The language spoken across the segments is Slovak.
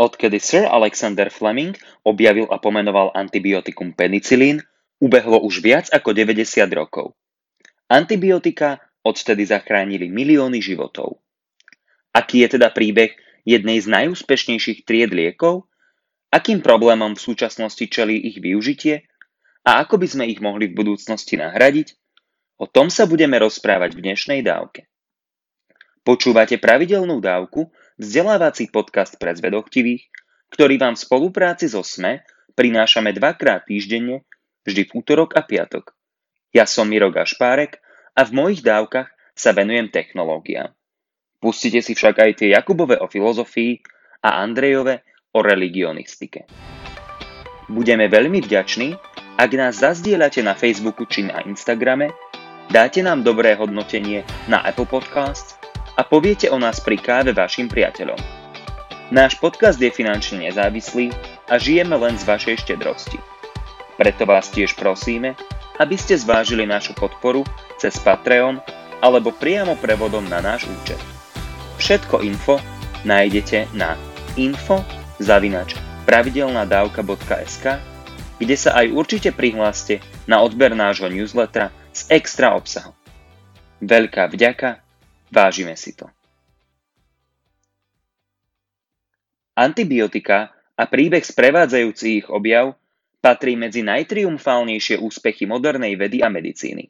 Odkedy Sir Alexander Fleming objavil a pomenoval antibiotikum penicilín, ubehlo už viac ako 90 rokov. Antibiotika odtedy zachránili milióny životov. Aký je teda príbeh jednej z najúspešnejších tried liekov? Akým problémom v súčasnosti čelí ich využitie? A ako by sme ich mohli v budúcnosti nahradiť? O tom sa budeme rozprávať v dnešnej dávke. Počúvate pravidelnú dávku, vzdelávací podcast pre zvedochtivých, ktorý vám v spolupráci so SME prinášame dvakrát týždenne, vždy v útorok a piatok. Ja som Miro Gašpárek a v mojich dávkach sa venujem technológiám. Pustite si však aj tie Jakubove o filozofii a Andrejove o religionistike. Budeme veľmi vďační, ak nás zazdieľate na Facebooku či na Instagrame, dáte nám dobré hodnotenie na Apple Podcasts a poviete o nás pri káve vašim priateľom. Náš podcast je finančne nezávislý a žijeme len z vašej štedrosti. Preto vás tiež prosíme, aby ste zvážili našu podporu cez Patreon alebo priamo prevodom na náš účet. Všetko info nájdete na info zavinač pravidelnadavka.sk kde sa aj určite prihláste na odber nášho newslettera s extra obsahom. Veľká vďaka Vážime si to. Antibiotika a príbeh sprevádzajúci ich objav patrí medzi najtriumfálnejšie úspechy modernej vedy a medicíny.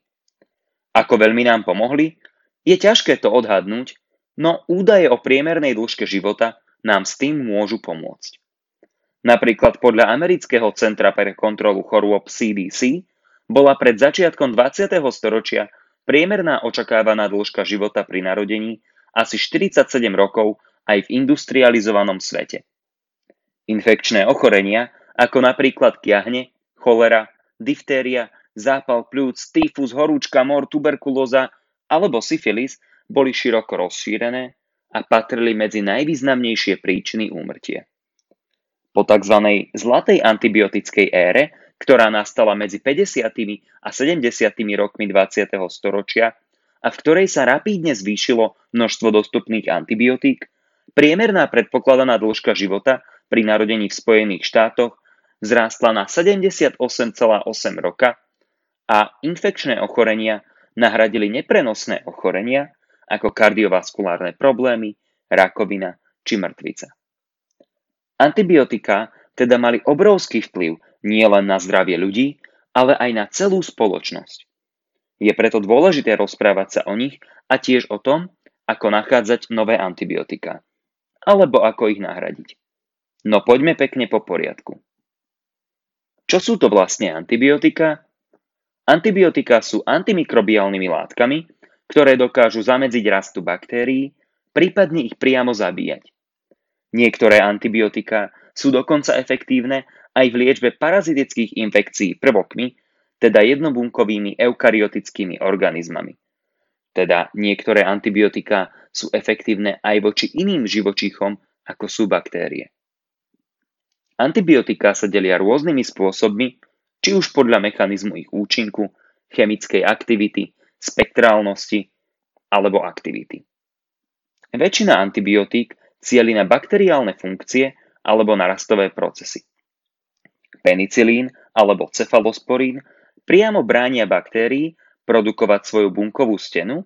Ako veľmi nám pomohli, je ťažké to odhadnúť, no údaje o priemernej dĺžke života nám s tým môžu pomôcť. Napríklad podľa Amerického centra pre kontrolu chorôb CDC bola pred začiatkom 20. storočia Priemerná očakávaná dĺžka života pri narodení asi 47 rokov aj v industrializovanom svete. Infekčné ochorenia, ako napríklad kiahne, cholera, diftéria, zápal pľúc, tyfus, horúčka, mor, tuberkulóza alebo syfilis boli široko rozšírené a patrili medzi najvýznamnejšie príčiny úmrtia. Po tzv. zlatej antibiotickej ére ktorá nastala medzi 50. a 70. rokmi 20. storočia a v ktorej sa rapídne zvýšilo množstvo dostupných antibiotík, priemerná predpokladaná dĺžka života pri narodení v Spojených štátoch vzrástla na 78,8 roka a infekčné ochorenia nahradili neprenosné ochorenia ako kardiovaskulárne problémy, rakovina či mŕtvica. Antibiotika teda mali obrovský vplyv nie len na zdravie ľudí, ale aj na celú spoločnosť. Je preto dôležité rozprávať sa o nich a tiež o tom, ako nachádzať nové antibiotika. Alebo ako ich nahradiť. No poďme pekne po poriadku. Čo sú to vlastne antibiotika? Antibiotika sú antimikrobiálnymi látkami, ktoré dokážu zamedziť rastu baktérií, prípadne ich priamo zabíjať. Niektoré antibiotika sú dokonca efektívne aj v liečbe parazitických infekcií prvokmi, teda jednobunkovými eukaryotickými organizmami. Teda niektoré antibiotika sú efektívne aj voči iným živočíchom, ako sú baktérie. Antibiotika sa delia rôznymi spôsobmi, či už podľa mechanizmu ich účinku, chemickej aktivity, spektrálnosti alebo aktivity. Väčšina antibiotík cieli na bakteriálne funkcie alebo na rastové procesy penicilín alebo cefalosporín priamo bránia baktérií produkovať svoju bunkovú stenu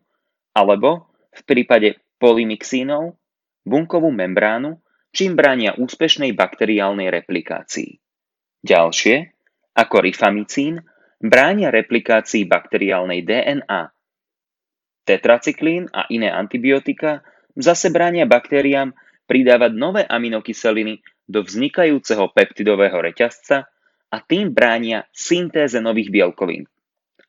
alebo v prípade polymixínov bunkovú membránu, čím bránia úspešnej bakteriálnej replikácii. Ďalšie, ako rifamicín, bránia replikácii bakteriálnej DNA. Tetracyklín a iné antibiotika zase bránia baktériám pridávať nové aminokyseliny do vznikajúceho peptidového reťazca a tým bránia syntéze nových bielkovín.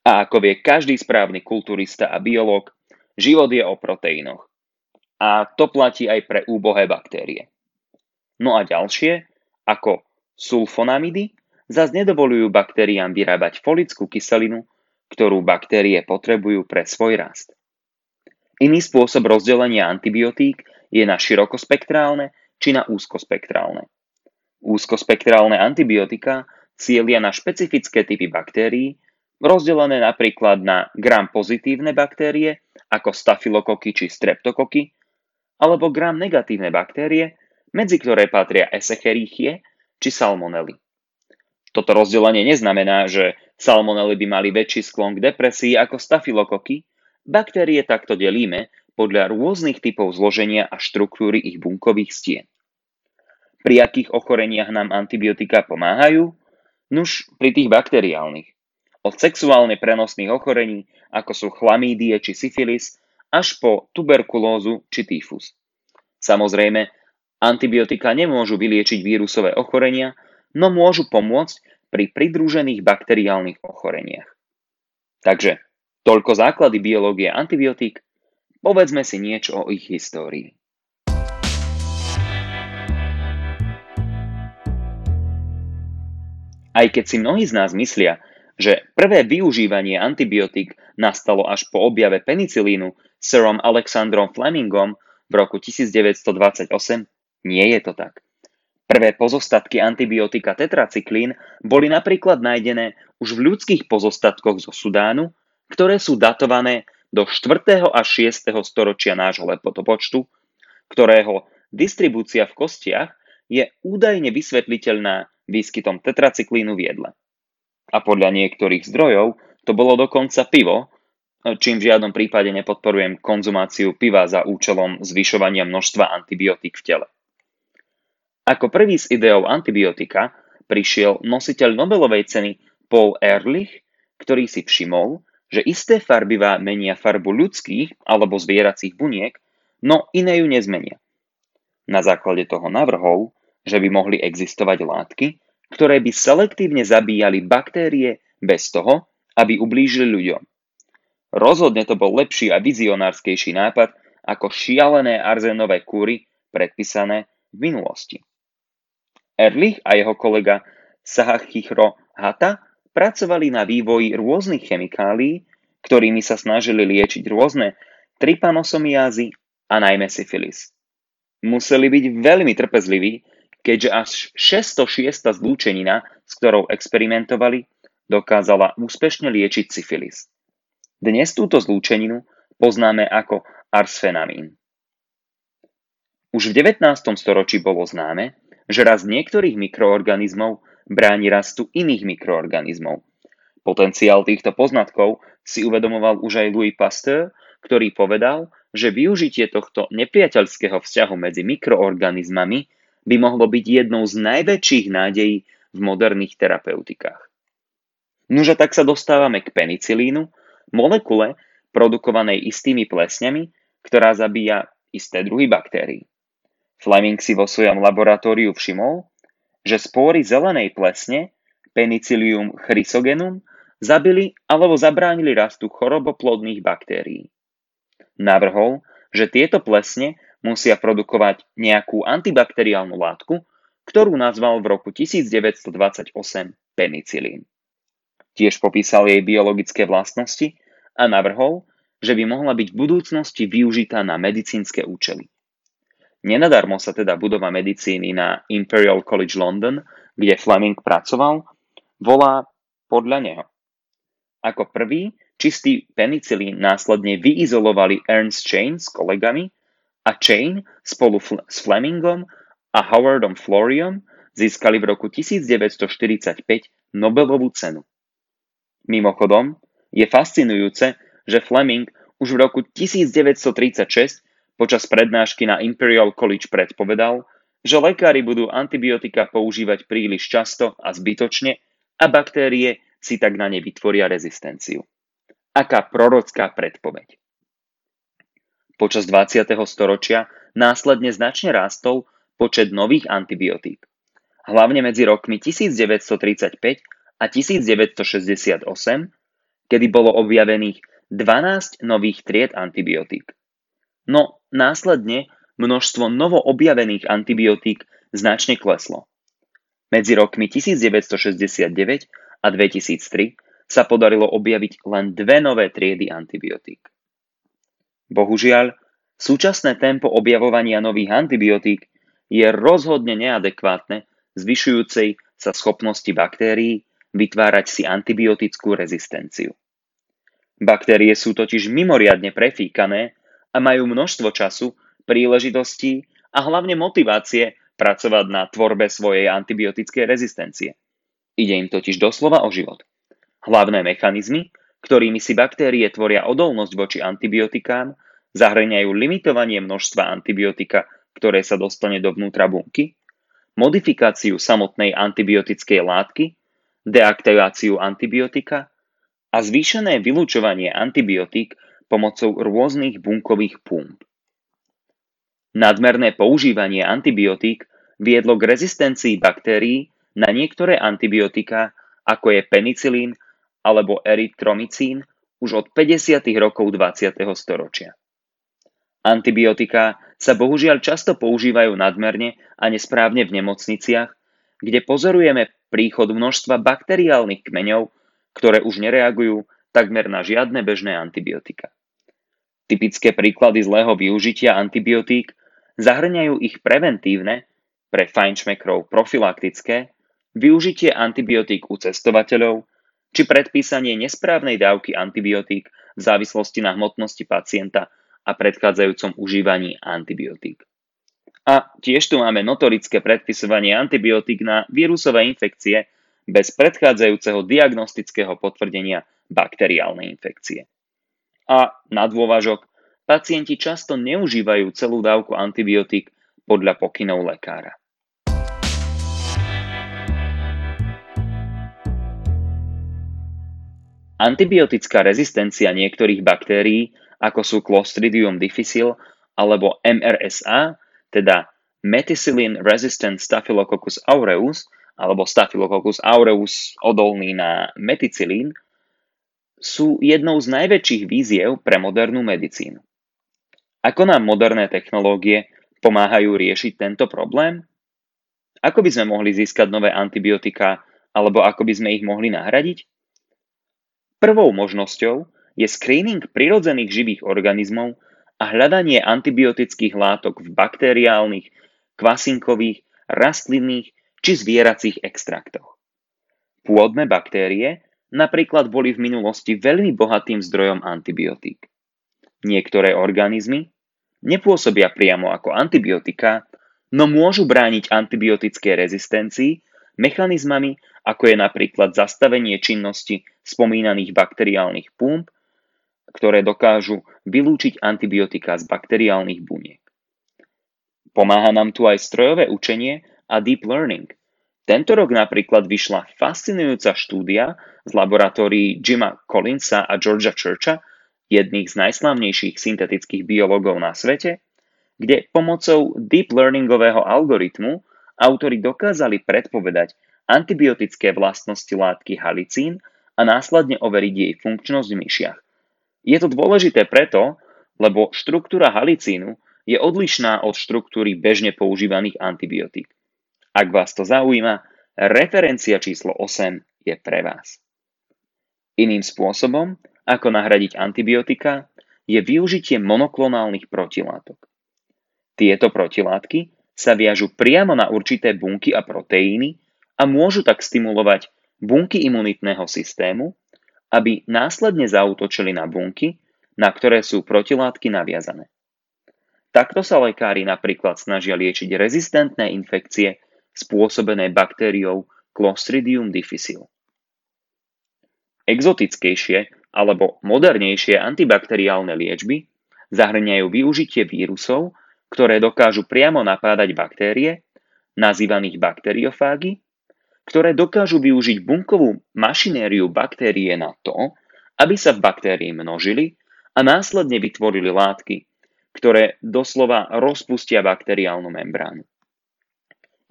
A ako vie každý správny kulturista a biológ, život je o proteínoch. A to platí aj pre úbohé baktérie. No a ďalšie, ako sulfonamidy, zase nedovolujú baktériám vyrábať folickú kyselinu, ktorú baktérie potrebujú pre svoj rast. Iný spôsob rozdelenia antibiotík je na širokospektrálne či na úzkospektrálne. Úzkospektrálne antibiotika cielia na špecifické typy baktérií, rozdelené napríklad na gram pozitívne baktérie, ako stafilokoky či streptokoky, alebo gram negatívne baktérie, medzi ktoré patria Escherichie či Salmonely. Toto rozdelenie neznamená, že salmonely by mali väčší sklon k depresii ako stafilokoky, baktérie takto delíme podľa rôznych typov zloženia a štruktúry ich bunkových stien. Pri akých ochoreniach nám antibiotika pomáhajú? Nuž, pri tých bakteriálnych. Od sexuálne prenosných ochorení, ako sú chlamídie či syfilis, až po tuberkulózu či tyfus. Samozrejme, antibiotika nemôžu vyliečiť vírusové ochorenia, no môžu pomôcť pri pridružených bakteriálnych ochoreniach. Takže, toľko základy biológie antibiotík, povedzme si niečo o ich histórii. Aj keď si mnohí z nás myslia, že prvé využívanie antibiotík nastalo až po objave penicilínu Sirom Alexandrom Flemingom v roku 1928, nie je to tak. Prvé pozostatky antibiotika tetracyklín boli napríklad nájdené už v ľudských pozostatkoch zo Sudánu, ktoré sú datované do 4. až 6. storočia nášho letopočtu, ktorého distribúcia v kostiach je údajne vysvetliteľná výskytom tetracyklínu v jedle. A podľa niektorých zdrojov to bolo dokonca pivo, čím v žiadnom prípade nepodporujem konzumáciu piva za účelom zvyšovania množstva antibiotík v tele. Ako prvý z ideou antibiotika prišiel nositeľ Nobelovej ceny Paul Ehrlich, ktorý si všimol, že isté farbivá menia farbu ľudských alebo zvieracích buniek, no iné ju nezmenia. Na základe toho navrhol, že by mohli existovať látky, ktoré by selektívne zabíjali baktérie bez toho, aby ublížili ľuďom. Rozhodne to bol lepší a vizionárskejší nápad ako šialené arzenové kúry predpísané v minulosti. Erlich a jeho kolega Sahachiro Hata pracovali na vývoji rôznych chemikálií, ktorými sa snažili liečiť rôzne trypanosomiázy a najmä syfilis. Museli byť veľmi trpezliví, keďže až 606. zlúčenina, s ktorou experimentovali, dokázala úspešne liečiť syfilis. Dnes túto zlúčeninu poznáme ako arsfenamín. Už v 19. storočí bolo známe, že rast niektorých mikroorganizmov bráni rastu iných mikroorganizmov. Potenciál týchto poznatkov si uvedomoval už aj Louis Pasteur, ktorý povedal, že využitie tohto nepriateľského vzťahu medzi mikroorganizmami by mohlo byť jednou z najväčších nádejí v moderných terapeutikách. Nuže tak sa dostávame k penicilínu, molekule produkovanej istými plesňami, ktorá zabíja isté druhy baktérií. Fleming si vo svojom laboratóriu všimol, že spóry zelenej plesne Penicillium chrysogenum zabili alebo zabránili rastu choroboplodných baktérií. Navrhol, že tieto plesne musia produkovať nejakú antibakteriálnu látku, ktorú nazval v roku 1928 penicilín. Tiež popísal jej biologické vlastnosti a navrhol, že by mohla byť v budúcnosti využitá na medicínske účely. Nenadarmo sa teda budova medicíny na Imperial College London, kde Fleming pracoval, volá podľa neho. Ako prvý čistý penicilín následne vyizolovali Ernst Chain s kolegami a Chain spolu s Flemingom a Howardom Floriom získali v roku 1945 Nobelovú cenu. Mimochodom, je fascinujúce, že Fleming už v roku 1936 počas prednášky na Imperial College predpovedal, že lekári budú antibiotika používať príliš často a zbytočne a baktérie si tak na ne vytvoria rezistenciu. Aká prorocká predpoveď. Počas 20. storočia následne značne rástol počet nových antibiotík. Hlavne medzi rokmi 1935 a 1968, kedy bolo objavených 12 nových tried antibiotík. No následne množstvo novo objavených antibiotík značne kleslo. Medzi rokmi 1969 a 2003 sa podarilo objaviť len dve nové triedy antibiotík. Bohužiaľ, súčasné tempo objavovania nových antibiotík je rozhodne neadekvátne zvyšujúcej sa schopnosti baktérií vytvárať si antibiotickú rezistenciu. Baktérie sú totiž mimoriadne prefíkané a majú množstvo času, príležitostí a hlavne motivácie pracovať na tvorbe svojej antibiotickej rezistencie. Ide im totiž doslova o život. Hlavné mechanizmy, ktorými si baktérie tvoria odolnosť voči antibiotikám, zahrňajú limitovanie množstva antibiotika, ktoré sa dostane dovnútra bunky, modifikáciu samotnej antibiotickej látky, deaktiváciu antibiotika a zvýšené vylúčovanie antibiotík pomocou rôznych bunkových pump. Nadmerné používanie antibiotík viedlo k rezistencii baktérií na niektoré antibiotika, ako je penicilín alebo erytromycín, už od 50. rokov 20. storočia. Antibiotika sa bohužiaľ často používajú nadmerne a nesprávne v nemocniciach, kde pozorujeme príchod množstva bakteriálnych kmeňov, ktoré už nereagujú takmer na žiadne bežné antibiotika. Typické príklady zlého využitia antibiotík zahrňajú ich preventívne, pre fajnšmekrov profilaktické, využitie antibiotík u cestovateľov, či predpísanie nesprávnej dávky antibiotík v závislosti na hmotnosti pacienta a predchádzajúcom užívaní antibiotík. A tiež tu máme notorické predpisovanie antibiotík na vírusové infekcie bez predchádzajúceho diagnostického potvrdenia bakteriálnej infekcie. A na dôvažok, pacienti často neužívajú celú dávku antibiotík podľa pokynov lekára. Antibiotická rezistencia niektorých baktérií ako sú Clostridium difficile alebo MRSA, teda Methicillin Resistant Staphylococcus aureus alebo Staphylococcus aureus odolný na meticilín, sú jednou z najväčších víziev pre modernú medicínu. Ako nám moderné technológie pomáhajú riešiť tento problém? Ako by sme mohli získať nové antibiotika alebo ako by sme ich mohli nahradiť? Prvou možnosťou je screening prirodzených živých organizmov a hľadanie antibiotických látok v bakteriálnych, kvasinkových, rastlinných či zvieracích extraktoch. Pôdne baktérie napríklad boli v minulosti veľmi bohatým zdrojom antibiotík. Niektoré organizmy nepôsobia priamo ako antibiotika, no môžu brániť antibiotickej rezistencii mechanizmami, ako je napríklad zastavenie činnosti spomínaných bakteriálnych pump ktoré dokážu vylúčiť antibiotika z bakteriálnych buniek. Pomáha nám tu aj strojové učenie a deep learning. Tento rok napríklad vyšla fascinujúca štúdia z laboratórií Jima Collinsa a Georgia Churcha, jedných z najslavnejších syntetických biológov na svete, kde pomocou deep learningového algoritmu autori dokázali predpovedať antibiotické vlastnosti látky halicín a následne overiť jej funkčnosť v myšiach. Je to dôležité preto, lebo štruktúra halicínu je odlišná od štruktúry bežne používaných antibiotík. Ak vás to zaujíma, referencia číslo 8 je pre vás. Iným spôsobom, ako nahradiť antibiotika, je využitie monoklonálnych protilátok. Tieto protilátky sa viažu priamo na určité bunky a proteíny a môžu tak stimulovať bunky imunitného systému, aby následne zautočili na bunky, na ktoré sú protilátky naviazané. Takto sa lekári napríklad snažia liečiť rezistentné infekcie spôsobené baktériou Clostridium difficile. Exotickejšie alebo modernejšie antibakteriálne liečby zahrňajú využitie vírusov, ktoré dokážu priamo napádať baktérie, nazývaných bakteriofágy, ktoré dokážu využiť bunkovú mašinériu baktérie na to, aby sa v baktérii množili a následne vytvorili látky, ktoré doslova rozpustia bakteriálnu membránu.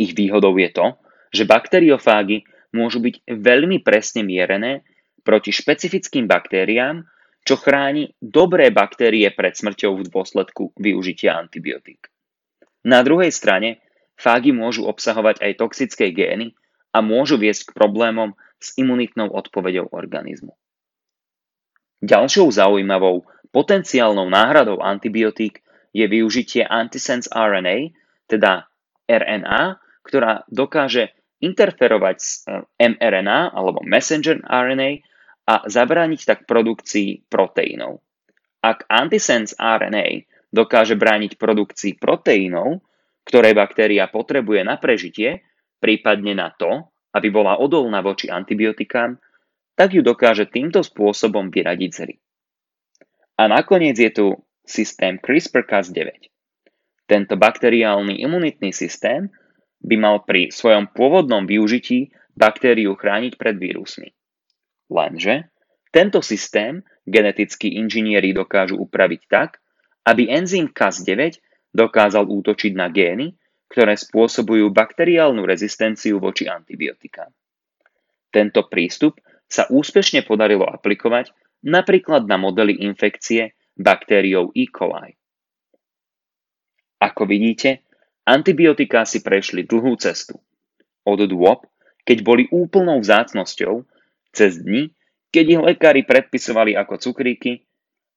Ich výhodou je to, že bakteriofágy môžu byť veľmi presne mierené proti špecifickým baktériám, čo chráni dobré baktérie pred smrťou v dôsledku využitia antibiotík. Na druhej strane, fágy môžu obsahovať aj toxické gény, a môžu viesť k problémom s imunitnou odpoveďou organizmu. Ďalšou zaujímavou potenciálnou náhradou antibiotík je využitie antisense RNA, teda RNA, ktorá dokáže interferovať s eh, mRNA alebo messenger RNA a zabrániť tak produkcii proteínov. Ak antisense RNA dokáže brániť produkcii proteínov, ktoré baktéria potrebuje na prežitie, prípadne na to, aby bola odolná voči antibiotikám, tak ju dokáže týmto spôsobom vyradiť zry. A nakoniec je tu systém CRISPR-Cas9. Tento bakteriálny imunitný systém by mal pri svojom pôvodnom využití baktériu chrániť pred vírusmi. Lenže tento systém genetickí inžinieri dokážu upraviť tak, aby enzym Cas9 dokázal útočiť na gény, ktoré spôsobujú bakteriálnu rezistenciu voči antibiotikám. Tento prístup sa úspešne podarilo aplikovať napríklad na modely infekcie baktériou E. coli. Ako vidíte, antibiotiká si prešli dlhú cestu. Od dôb, keď boli úplnou vzácnosťou, cez dni, keď ich lekári predpisovali ako cukríky,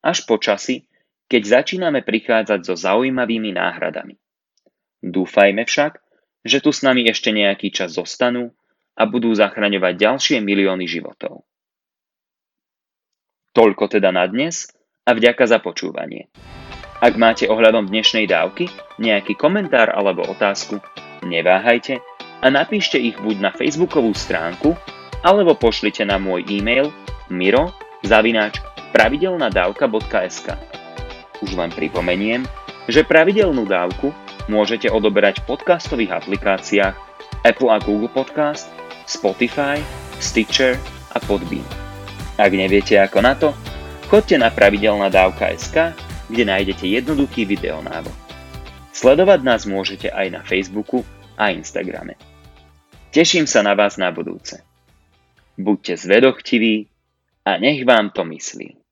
až po časy, keď začíname prichádzať so zaujímavými náhradami. Dúfajme však, že tu s nami ešte nejaký čas zostanú a budú zachraňovať ďalšie milióny životov. Toľko teda na dnes a vďaka za počúvanie. Ak máte ohľadom dnešnej dávky nejaký komentár alebo otázku, neváhajte a napíšte ich buď na facebookovú stránku alebo pošlite na môj e-mail miro zavináč pravidelnadavka.sk Už len pripomeniem, že pravidelnú dávku môžete odoberať v podcastových aplikáciách Apple a Google Podcast, Spotify, Stitcher a Podbean. Ak neviete ako na to, chodte na pravidelná dávka.sk, kde nájdete jednoduchý videonávod. Sledovať nás môžete aj na Facebooku a Instagrame. Teším sa na vás na budúce. Buďte zvedochtiví a nech vám to myslí.